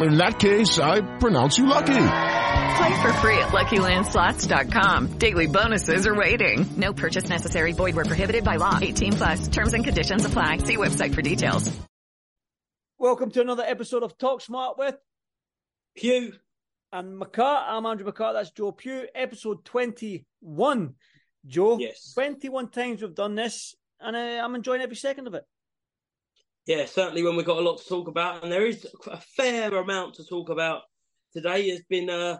In that case, I pronounce you lucky. Play for free at LuckyLandSlots.com. Daily bonuses are waiting. No purchase necessary. Void where prohibited by law. 18 plus. Terms and conditions apply. See website for details. Welcome to another episode of Talk Smart with Pugh. and McCart. I'm Andrew McCart. That's Joe Pugh. Episode 21. Joe, Yes. 21 times we've done this, and uh, I'm enjoying every second of it. Yeah, certainly when we've got a lot to talk about, and there is a fair amount to talk about today. There's been uh,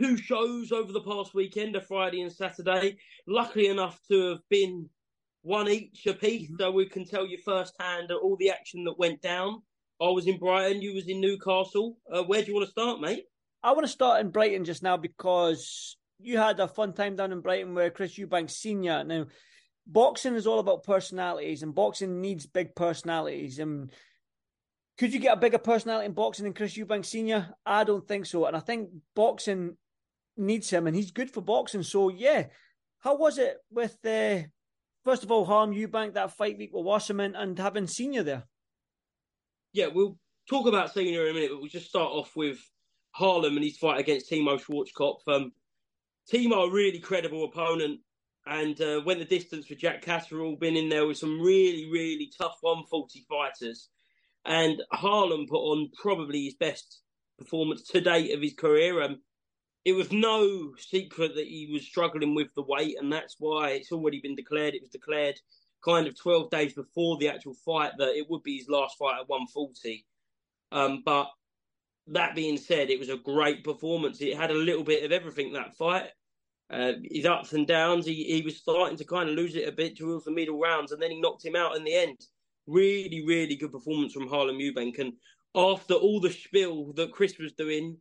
two shows over the past weekend, a Friday and Saturday. Lucky enough to have been one each apiece, so we can tell you firsthand all the action that went down. I was in Brighton, you was in Newcastle. Uh, where do you want to start, mate? I want to start in Brighton just now because you had a fun time down in Brighton with Chris Eubanks Senior. Now, boxing is all about personalities, and boxing needs big personalities. And could you get a bigger personality in boxing than Chris Eubanks Senior? I don't think so. And I think boxing needs him, and he's good for boxing. So yeah, how was it with uh, first of all Harlem Eubank that fight week with Wasserman and having Senior there? Yeah, we'll talk about Senior in a minute, but we'll just start off with Harlem and his fight against Timo Schwarzkopf. Um, Timo, a really credible opponent, and uh, went the distance for Jack Catterall, been in there with some really, really tough 140 fighters. And Harlem put on probably his best performance to date of his career. Um, it was no secret that he was struggling with the weight, and that's why it's already been declared. It was declared kind of 12 days before the actual fight that it would be his last fight at 140. Um, but that being said, it was a great performance. It had a little bit of everything that fight. Uh, his ups and downs. He he was starting to kind of lose it a bit towards the middle rounds, and then he knocked him out in the end. Really, really good performance from Harlem Eubank. And after all the spiel that Chris was doing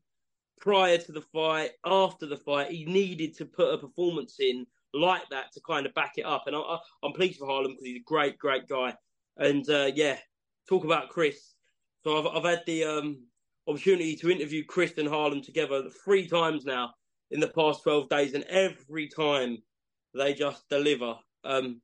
prior to the fight, after the fight, he needed to put a performance in like that to kind of back it up. And I, I'm pleased for Harlem because he's a great, great guy. And uh, yeah, talk about Chris. So I've I've had the um, opportunity to interview Chris and Harlem together three times now in the past 12 days, and every time they just deliver. Um,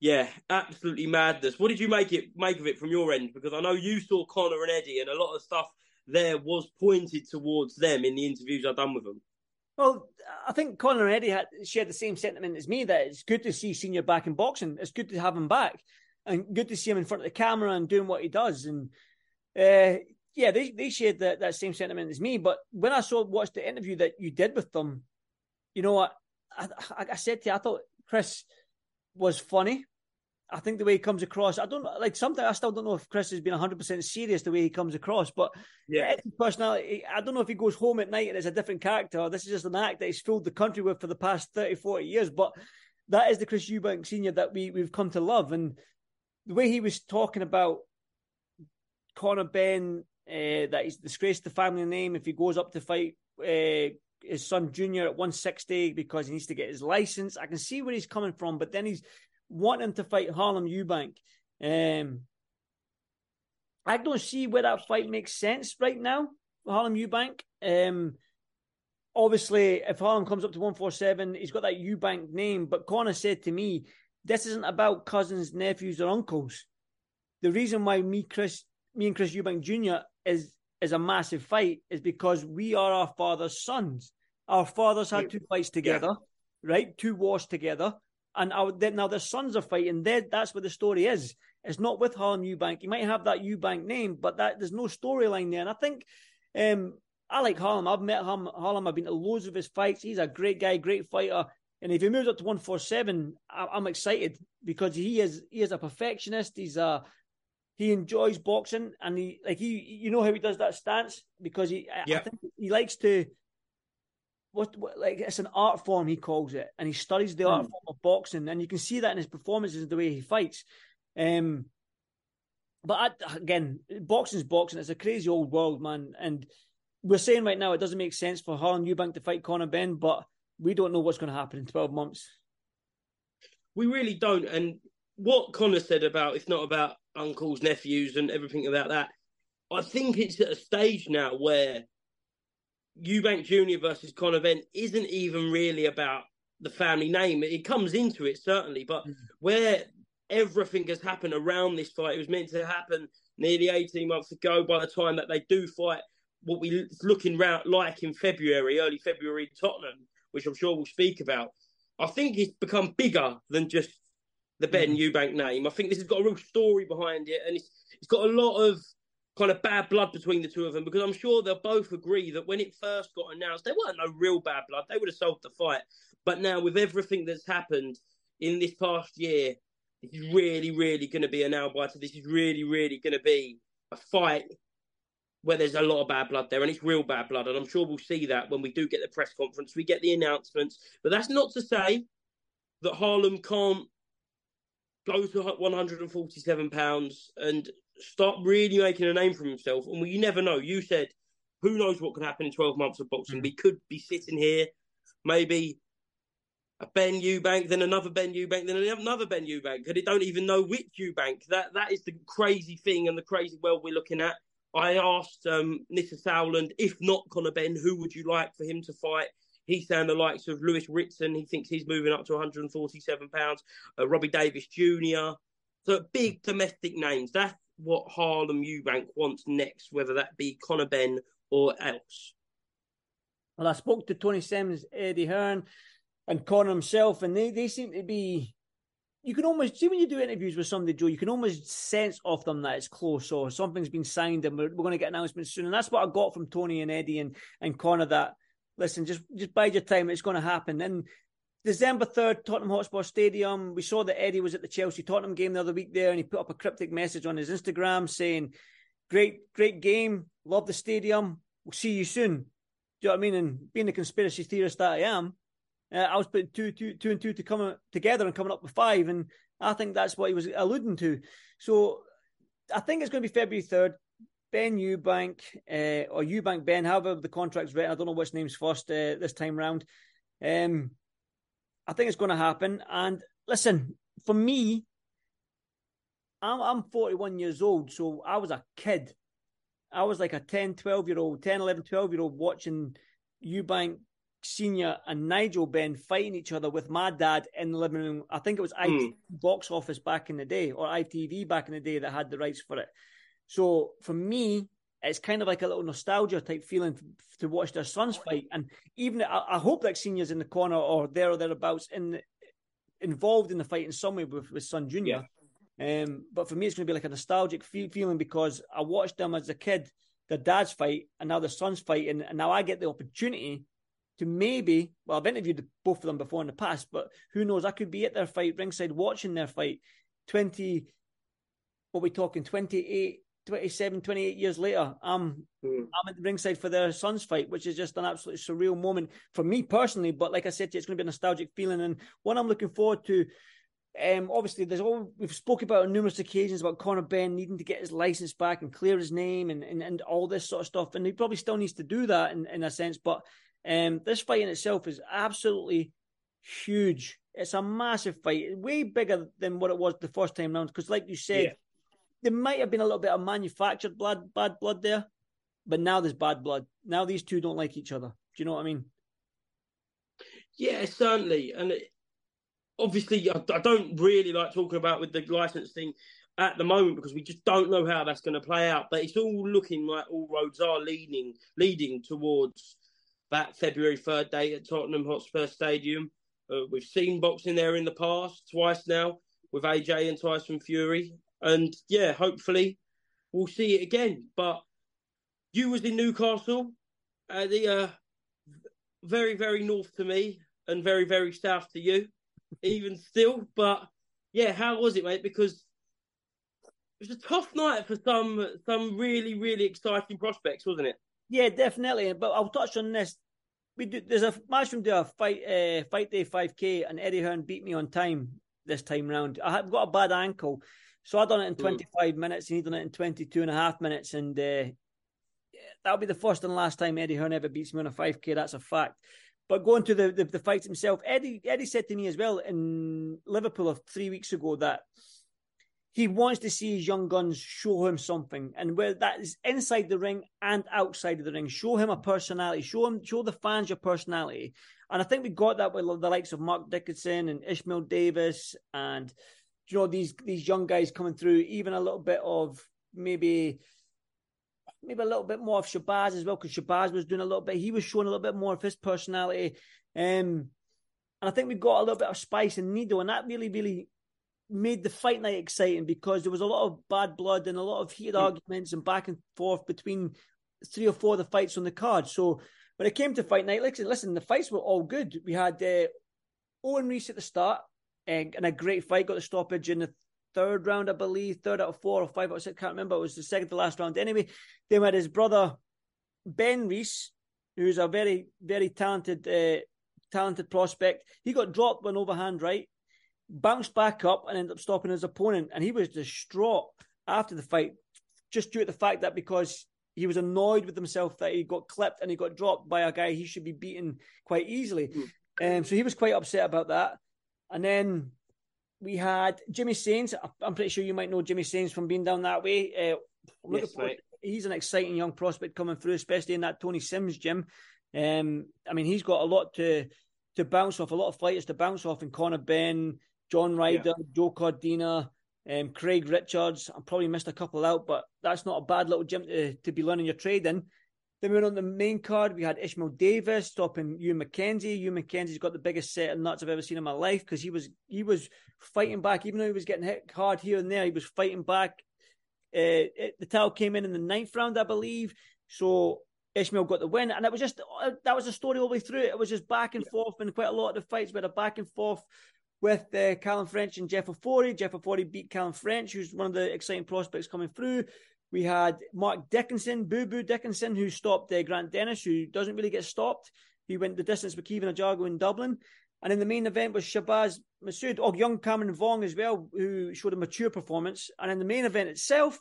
yeah, absolutely madness. What did you make it make of it from your end? Because I know you saw Conor and Eddie, and a lot of stuff there was pointed towards them in the interviews I've done with them. Well, I think Conor and Eddie had shared the same sentiment as me that it's good to see Senior back in boxing. It's good to have him back and good to see him in front of the camera and doing what he does. And uh, yeah, they, they shared that, that same sentiment as me. But when I saw watched the interview that you did with them, you know what? I, I, I said to you, I thought Chris was funny. I think the way he comes across, I don't like sometimes I still don't know if Chris has been 100% serious the way he comes across, but Yeah. Eddie's personality, I don't know if he goes home at night and is a different character or this is just an act that he's fooled the country with for the past 30, 40 years, but that is the Chris Eubank Senior that we, we've come to love. And the way he was talking about Conor Benn, uh, that he's disgraced the family name if he goes up to fight uh, his son Junior at 160 because he needs to get his license. I can see where he's coming from, but then he's wanting to fight Harlem Eubank. Um, I don't see where that fight makes sense right now Harlem Eubank. Um, obviously, if Harlem comes up to 147, he's got that Eubank name. But Conor said to me, this isn't about cousins, nephews, or uncles. the reason why me, Chris, me and Chris Eubank Jr. is is a massive fight is because we are our father's sons. Our fathers had two fights together, yeah. right? Two wars together. And our, now their sons are fighting. They're, that's where the story is. It's not with Harlem Eubank. You might have that Eubank name, but that there's no storyline there. And I think um, I like Harlem. I've met him, Harlem. I've been to loads of his fights. He's a great guy, great fighter. And if he moves up to 147, I, am excited because he is he is a perfectionist. He's a he enjoys boxing and he like he you know how he does that stance? Because he I think he likes to what, what, like it's an art form he calls it and he studies the mm. art form of boxing and you can see that in his performances the way he fights. Um but I, again boxing's boxing. It's a crazy old world man. And we're saying right now it doesn't make sense for Harlem Eubank to fight Conor Benn but we don't know what's going to happen in 12 months. We really don't. And what Conor said about it's not about uncles, nephews, and everything about that. I think it's at a stage now where Eubank Jr. versus Conor Benn isn't even really about the family name. It comes into it certainly, but mm. where everything has happened around this fight, it was meant to happen nearly 18 months ago. By the time that they do fight, what we looking round like in February, early February, in Tottenham, which I'm sure we'll speak about. I think it's become bigger than just the Benn mm. Eubank name. I think this has got a real story behind it, and it's it's got a lot of kind of bad blood between the two of them because I'm sure they'll both agree that when it first got announced, there weren't no real bad blood. They would have solved the fight. But now, with everything that's happened in this past year, this is really, really going to be an nail biter. This is really, really going to be a fight where there's a lot of bad blood there, and it's real bad blood. And I'm sure we'll see that when we do get the press conference, we get the announcements. But that's not to say that Harlem can't go to 147 pounds and start really making a name for himself. And you never know. You said, who knows what could happen in 12 months of boxing? Mm. We could be sitting here, maybe a Benn Eubank, then another Benn Eubank, then another Benn Eubank, and it don't even know which Eubank. That that is the crazy thing and the crazy world we're looking at. I asked um, Nisse Sauerland, if not Conor Benn, who would you like for him to fight? He's saying the likes of Lewis Ritson. He thinks he's moving up to 147 pounds. Uh, Robbie Davies Jr. So big domestic names. That's what Harlem Eubank wants next, whether that be Conor Benn or else. Well, I spoke to Tony Simmons, Eddie Hearn, and Conor himself, and they, they seem to be. You can almost see when you do interviews with somebody, Joe. You can almost sense off them that it's close or something's been signed, and we're, we're going to get announcements soon. And that's what I got from Tony and Eddie and and Conor that listen, just just bide your time. It's going to happen. And December 3rd, Tottenham Hotspur Stadium. We saw that Eddie was at the Chelsea Tottenham game the other week there, and he put up a cryptic message on his Instagram saying, Great, great game. Love the stadium. We'll see you soon. Do you know what I mean? And being the conspiracy theorist that I am, uh, I was putting two, two, two and two to come together and coming up with five. And I think that's what he was alluding to. So I think it's going to be February 3rd. Benn Eubank uh, or Eubank Benn, however the contract's written. I don't know which name's first uh, this time round. Um, I think it's going to happen. And listen, for me, I'm, I'm 41 years old, so I was a kid. I was like a 10, 12 year old, 10, 11, 12 year old watching Eubank Senior and Nigel Benn fighting each other with my dad in the living room. I think it was mm. Box office back in the day, or ITV back in the day that had the rights for it. So for me, it's kind of like a little nostalgia type feeling to watch their sons fight. And even I, I hope that seniors in the corner or there or thereabouts in the, involved in the fight in some way with, with son Junior. Yeah. Um, but for me, it's going to be like a nostalgic feel, feeling because I watched them as a kid, their dad's fight, and now their son's fighting, and now I get the opportunity to maybe. Well, I've interviewed both of them before in the past, but who knows? I could be at their fight ringside watching their fight. Twenty, what are we talking? Twenty-eight 27, 28 years later, I'm mm. I'm at the ringside for their son's fight, which is just an absolutely surreal moment for me personally. But like I said, it's going to be a nostalgic feeling, and one I'm looking forward to. Um, obviously, there's all we've spoken about on numerous occasions about Conor Benn needing to get his license back and clear his name and, and, and all this sort of stuff, and he probably still needs to do that in, in a sense. But um, this fight in itself is absolutely huge. It's a massive fight, way bigger than what it was the first time round. Because, like you said, yeah there might have been a little bit of manufactured blood, bad blood there, but now there's bad blood. Now these two don't like each other. Do you know what I mean? Yeah, certainly. And it, obviously, I, I, don't really like talking about with the license thing. at the moment because we just don't know how that's going to play out. But it's all looking like all roads are leading leading towards that February third date at Tottenham Hotspur Stadium. Uh, we've seen boxing there in the past twice now with AJ and Tyson Fury, and yeah, hopefully we'll see it again. But you was in Newcastle, uh, the uh, very very north to me, and very very south to you, even still. But yeah, how was it, mate? Because it was a tough night for some some really really exciting prospects, wasn't it? Yeah, definitely. But I'll touch on this. We do. There's a match from a fight uh, fight day 5k, and Eddie Hearn beat me on time this time round. I've got a bad ankle, so I done it in 25 mm. minutes, and he done it in 22 and a half minutes, and uh, that'll be the first and last time Eddie Hearn ever beats me on a 5k. That's a fact. But going to the, the, the fights himself, Eddie Eddie said to me as well in Liverpool of three weeks ago that he wants to see his young guns show him something, and where that is inside the ring and outside of the ring, show him a personality, show him, show the fans your personality. And I think we got that with the likes of Mark Dickinson and Ishmael Davis, and you know these these young guys coming through. Even a little bit of maybe maybe a little bit more of Shabazz as well, because Shabazz was doing a little bit. He was showing a little bit more of his personality. Um, and I think we got a little bit of spice and Nido, and that really, really made the fight night exciting because there was a lot of bad blood and a lot of heated mm. arguments and back and forth between three or four of the fights on the card. So when it came to fight night, listen, listen the fights were all good. We had uh, Owen Reese at the start and, a great fight, got the stoppage in the third round, I believe, third out of four or five out of six, can't remember. It was the second to last round. Anyway, then we had his brother Ben Reese, who's a very, very talented, uh, talented prospect. He got dropped one overhand right bounced back up and ended up stopping his opponent. And he was distraught after the fight, just due to the fact that because he was annoyed with himself that he got clipped and he got dropped by a guy he should be beaten quite easily. Mm. Um, so he was quite upset about that. And then we had Jimmy Sains. I'm pretty sure you might know Jimmy Sains from being down that way. Uh, yes, he's an exciting young prospect coming through, especially in that Tony Sims gym. Um, I mean, he's got a lot to to bounce off, a lot of fighters to bounce off, and Conor Benn, John Ryder, yeah. Joe Cordina, um, Craig Richards. I probably missed a couple out, but that's not a bad little gym to, to be learning your trade in. Then we went on the main card. We had Ishmael Davis stopping Ewan McKenzie. Ewan McKenzie's got the biggest set of nuts I've ever seen in my life because he was he was fighting back, even though he was getting hit hard here and there. He was fighting back. Uh, it, the towel came in in the ninth round, I believe. So Ishmael got the win, and it was just uh, that was the story all the way through. It was just back and yeah. forth, and quite a lot of the fights were a back and forth with uh, Callum French and Jeff Ofori. Jeff Ofori beat Callum French, who's one of the exciting prospects coming through. We had Mark Dickinson, Boo Boo Dickinson, who stopped uh, Grant Dennis, who doesn't really get stopped. He went the distance with Kevin Ajago in Dublin. And in the main event was Shabazz Masood, or young Cameron Vuong as well, who showed a mature performance. And in the main event itself,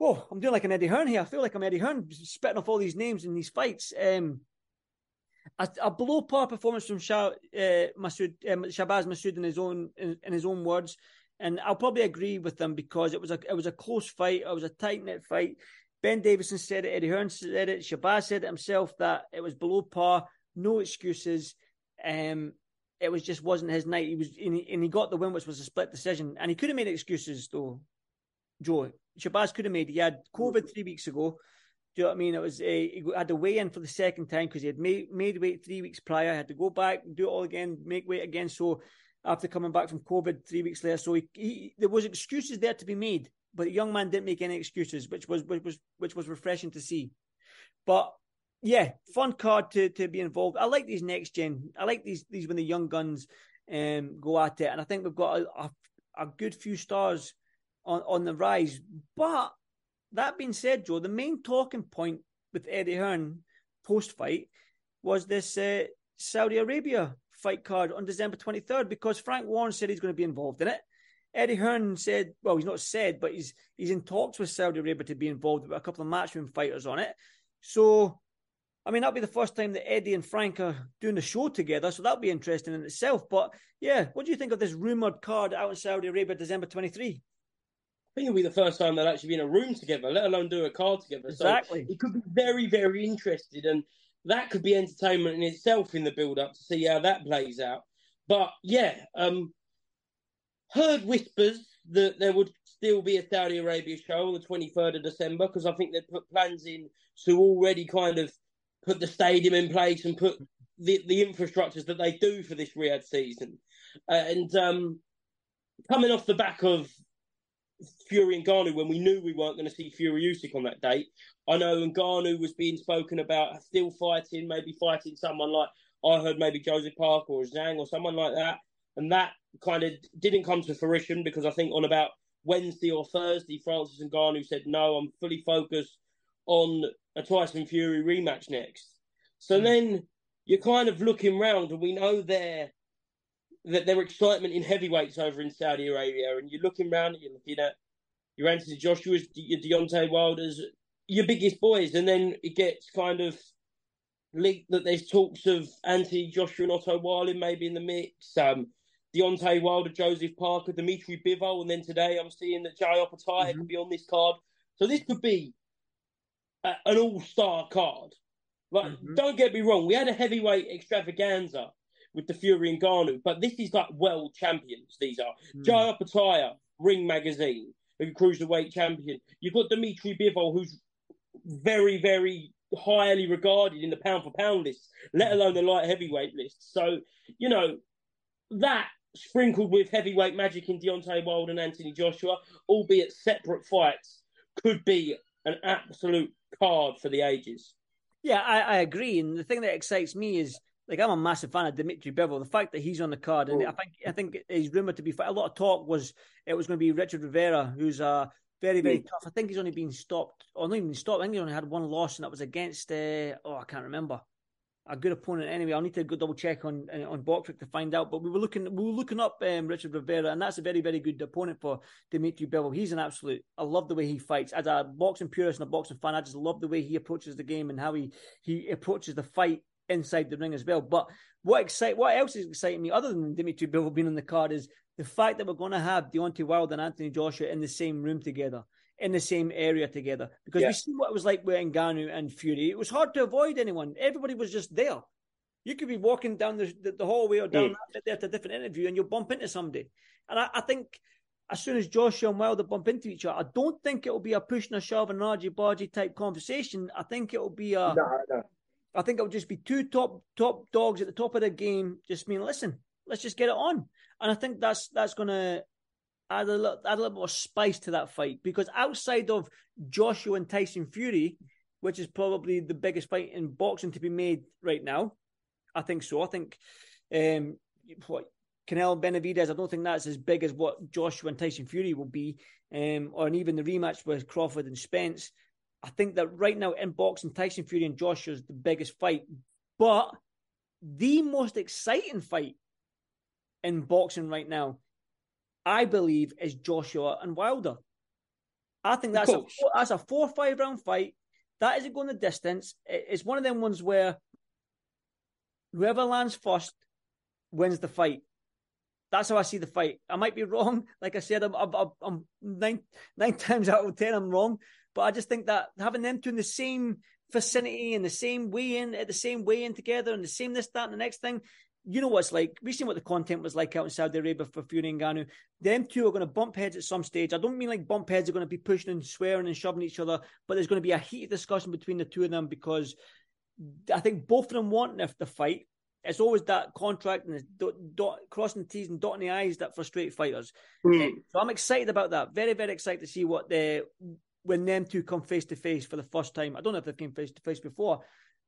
oh, I'm doing like an Eddie Hearn here. I feel like I'm Eddie Hearn, spitting off all these names in these fights. Um, a, a below par performance from Shah, uh, Masood, um, Shabazz Masood in his own in, in, his own words, and I'll probably agree with them because it was a it was a close fight. It was a tight knit fight. Ben Davison said it. Eddie Hearn said it. Shabazz said it himself that it was below par. No excuses. Um, it was just wasn't his night. He was and he, and he got the win, which was a split decision, and he could have made excuses though. Joe Shabazz could have made. He had COVID three weeks ago. Do you know what I mean? It was uh, he had to weigh in for the second time because he had made, made weight three weeks prior. Had to go back, do it all again, make weight again. So after coming back from COVID three weeks later, so he, he, there was excuses there to be made, but the young man didn't make any excuses, which was which was which was refreshing to see. But yeah, fun card to to be involved. I like these next gen. I like these these when the young guns um, go at it, and I think we've got a, a, a good few stars on on the rise. But that being said, Joe, the main talking point with Eddie Hearn post fight was this uh, Saudi Arabia fight card on December 23rd because Frank Warren said he's going to be involved in it. Eddie Hearn said, well, he's not said, but he's he's in talks with Saudi Arabia to be involved with a couple of matchroom fighters on it. So, I mean, that'll be the first time that Eddie and Frank are doing the show together. So that'll be interesting in itself. But yeah, what do you think of this rumored card out in Saudi Arabia, December 23? I think it'll be the first time they'll actually be in a room together, let alone do a card together. Exactly. So it could be very, very interested, and that could be entertainment in itself in the build up to see how that plays out. But yeah, um, heard whispers that there would still be a Saudi Arabia show on the 23rd of December because I think they'd put plans in to already kind of put the stadium in place and put the, the infrastructures that they do for this Riyadh season. Uh, and um, coming off the back of Fury Ngannou, when we knew we weren't going to see Fury Usyk on that date, I know and Ngannou was being spoken about still fighting, maybe fighting someone like I heard maybe Joseph Parker or Zhang or someone like that. And that kind of didn't come to fruition because I think on about Wednesday or Thursday, Francis and Ngannou said, no, I'm fully focused on a Tyson Fury rematch next. So mm. then you're kind of looking round, and we know there that their excitement in heavyweights over in Saudi Arabia, and you're looking around, you're looking at your Anthony Joshua's, your Deontay Wilder's, your biggest boys, and then it gets kind of leaked that there's talks of Anthony Joshua and Otto Wallin maybe in the mix. Um, Deontay Wilder, Joseph Parker, Dimitri Bivol, and then today I'm seeing that Jai Opetaia mm-hmm. could be on this card. So this could be a, an all-star card. Like, mm-hmm. don't get me wrong, we had a heavyweight extravaganza with the Fury and Ngannou, but this is like world champions. These are mm. Jai Opetaia, Ring Magazine, a cruiserweight champion. You've got Dimitri Bivol, who's very, very highly regarded in the pound for pound list, let alone the light heavyweight list. So, you know, that sprinkled with heavyweight magic in Deontay Wilder and Anthony Joshua, albeit separate fights, could be an absolute card for the ages. Yeah, I, I agree. And the thing that excites me is like I'm a massive fan of Dimitri Bivol. The fact that he's on the card, and I think I think he's rumored to be. A lot of talk was it was going to be Richard Rivera, who's a very very mm. tough. I think he's only been stopped, or not even stopped. I think he only had one loss, and that was against. Uh, oh, I can't remember a good opponent anyway. I'll need to go double check on on BoxRec to find out. But we were looking we were looking up um, Richard Rivera, and that's a very very good opponent for Dimitri Bivol. He's an absolute. I love the way he fights. As a boxing purist and a boxing fan, I just love the way he approaches the game and how he he approaches the fight inside the ring as well. But what excite what else is exciting me other than Dimitri Bivol being on the card is the fact that we're going to have Deontay Wilder and Anthony Joshua in the same room together in the same area together because yeah. we see what it was like with Ngannou and Fury. It was hard to avoid anyone. Everybody was just there. You could be walking down the, the, the hallway or down mm. that there to a different interview and you'll bump into somebody. And I, I, think as soon as Joshua and Wilder bump into each other, I don't think it'll be a push and a shove and an argy bargy type conversation. I think it'll be a. No, no. I think it'll just be two top top dogs at the top of the game, just mean listen, let's just get it on. And I think that's that's gonna add a little, add a little more spice to that fight because outside of Joshua and Tyson Fury, which is probably the biggest fight in boxing to be made right now, I think so. I think um, what Canelo Benavidez, I don't think that's as big as what Joshua and Tyson Fury will be, um, or even the rematch with Crawford and Spence. I think that right now in boxing, Tyson Fury and Joshua is the biggest fight, but the most exciting fight in boxing right now I believe, is Joshua and Wilder. I think that's a that's a four five round fight. That isn't going the distance. It's one of them ones where whoever lands first wins the fight. That's how I see the fight. I might be wrong. Like I said, I'm, I'm, I'm nine nine times out of ten I'm wrong. But I just think that having them two in the same vicinity and the same way in at the same way in together and the same this that and the next thing you know what it's like. We've seen what the content was like out in Saudi Arabia for Fury and Ngannou. Them two are going to bump heads at some stage. I don't mean like bump heads are going to be pushing and swearing and shoving each other, but there's going to be a heated discussion between the two of them because I think both of them want if the fight. It's always that contract and dot, dot, crossing the T's and dotting the I's that frustrate fighters. Mm. So I'm excited about that. Very, very excited to see what the when them two come face to face for the first time. I don't know if they've came face to face before,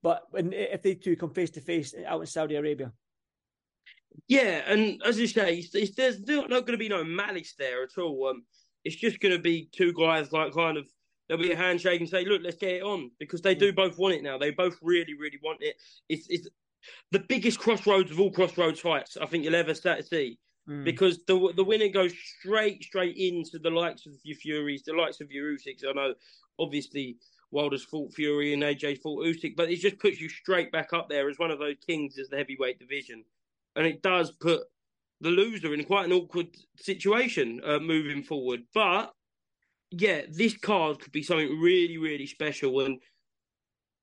but when if they two come face to face out in Saudi Arabia. Yeah, and as you say, it's, it's, there's not, not going to be no malice there at all. Um, it's just going to be two guys like kind of there'll be a handshake and say, "Look, let's get it on," because they do both want it now. They both really, really want it. It's it's the biggest crossroads of all crossroads fights I think you'll ever start to see. Mm. Because the the winner goes straight straight into the likes of your Furies, the likes of your Usyks. I know, obviously, Wilder's fought Fury and AJ fought Usyk, but it just puts you straight back up there as one of those kings as the heavyweight division and it does put the loser in quite an awkward situation uh, moving forward. But yeah, this card could be something really, really special. And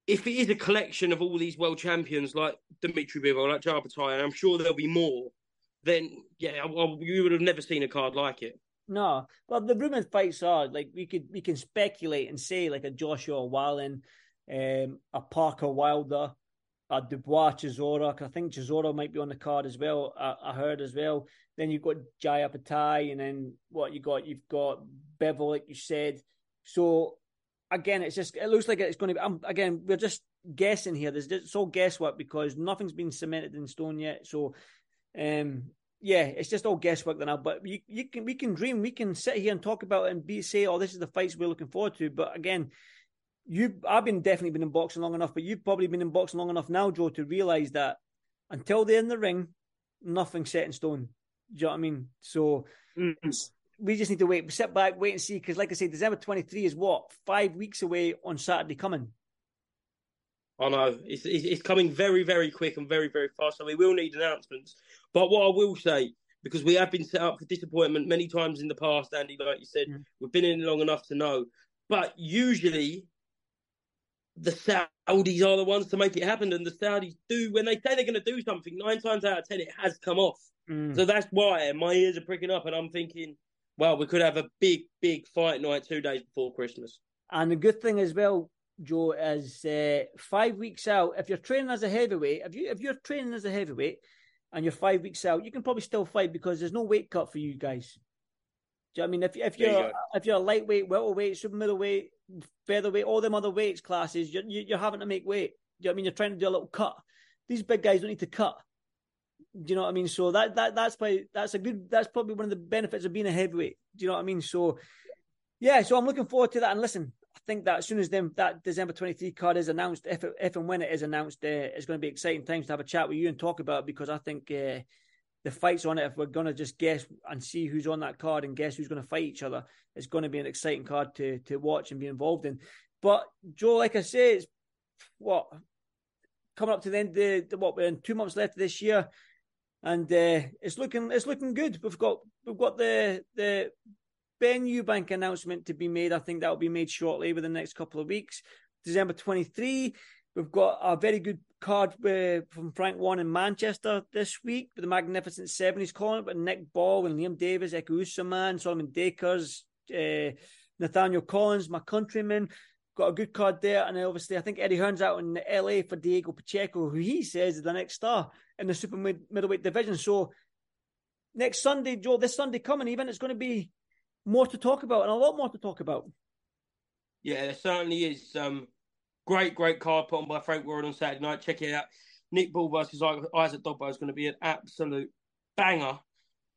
if it is a collection of all these world champions like Dimitri Bivol, like and I'm sure there'll be more. Then yeah, well, you would have never seen a card like it. No, well, the rumours fights are like we could we can speculate and say like a Joshua Wallin, um, a Parker Wilder, a Dubois Chisora. I think Chisora might be on the card as well. I, I heard as well. Then you've got Jai Opetaia, and then what you got? You've got Bivol, like you said. So again, it's just it looks like it's going to be. Um, again, we're just guessing here. There's it's all guesswork because nothing's been cemented in stone yet. So, um, yeah, it's just all guesswork now. But you, you can we can dream. We can sit here and talk about it and be say, oh, this is the fights we're looking forward to. But again, you I've been definitely been in boxing long enough, but you've probably been in boxing long enough now, Joe, to realise that until they're in the ring, nothing's set in stone. Do you know what I mean? So mm-hmm. we just need to wait, sit back, wait and see. Because, like I said, December 23 is what five weeks away on Saturday coming. I know it's, it's coming very, very quick and very, very fast. So we will need announcements. But what I will say, because we have been set up for disappointment many times in the past, Andy, like you said, mm. we've been in long enough to know. But usually, the Saudis are the ones to make it happen, and the Saudis do when they say they're going to do something. Nine times out of ten, it has come off. Mm. So that's why my ears are pricking up, and I'm thinking, well, we could have a big, big fight night two days before Christmas. And the good thing as well, Joe, is uh, five weeks out. If you're training as a heavyweight, if you if you're training as a heavyweight and you're five weeks out, you can probably still fight because there's no weight cut for you guys. Do you know I mean if if you're you if you're a lightweight, welterweight, super middleweight, featherweight, all them other weights classes, you're you're having to make weight. Do you know I mean you're trying to do a little cut? These big guys don't need to cut. Do you know what I mean? So that that that's probably that's a good that's probably one of the benefits of being a heavyweight. Do you know what I mean? So yeah, so I'm looking forward to that. And listen, think that as soon as them that December 23 card is announced, if if and when it is announced, uh, it's going to be exciting times to have a chat with you and talk about because I think uh, the fights on it, if we're going to just guess and see who's on that card and guess who's going to fight each other, it's going to be an exciting card to to watch and be involved in. But Joe, like I say, it's what coming up to the end. of the what we're in two months left this year and uh, it's looking it's looking good. We've got we've got the the Benn Eubank announcement to be made. I think that will be made shortly within the next couple of weeks. December twenty three. We've got a very good card uh, from Frank Warren in Manchester this week with the Magnificent Seven. He's calling it, but Nick Ball and Liam Davies, Ekow Essuman, Solomon Dacres, uh, Nathaniel Collins, my countryman got a good card there. And obviously, I think Eddie Hearn's out in LA for Diego Pacheco, who he says is the next star in the super mid- middleweight division. So next Sunday, Joe, this Sunday coming, even it's going to be more to talk about and a lot more to talk about. Yeah, there certainly is. Um, great, great card put on by Frank Warren on Saturday night. Check it out. Nick Ball versus Isaac Dogboe is going to be an absolute banger.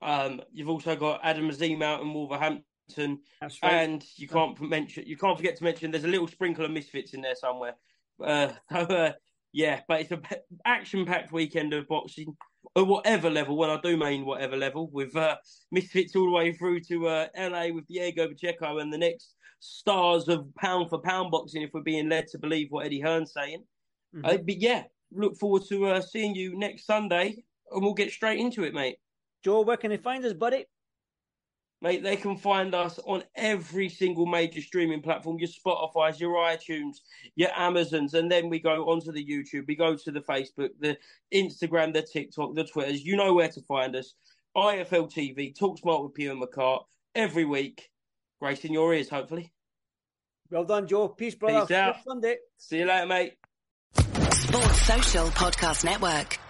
Um, you've also got Adam Azim out in Wolverhampton Right. And you can't mention, you can't forget to mention, there's a little sprinkle of misfits in there somewhere. Uh, so, uh, yeah, but it's an action-packed weekend of boxing at whatever level. Well, I do mean whatever level, with uh, misfits all the way through to uh, LA with Diego Pacheco and the next stars of pound for pound boxing, if we're being led to believe what Eddie Hearn's saying. Mm-hmm. Uh, but yeah, look forward to uh, seeing you next Sunday, and we'll get straight into it, mate. Joe, where can they find us, buddy? Mate, they can find us on every single major streaming platform your Spotify's, your iTunes, your Amazons, and then we go onto the YouTube, we go to the Facebook, the Instagram, the TikTok, the Twitters. You know where to find us. IFL TV, Talk Smart with Peter McCart every week. Grace in your ears, hopefully. Well done, Joe. Peace, brother. Peace out. Sunday. See you later, mate. Sports Social Podcast Network.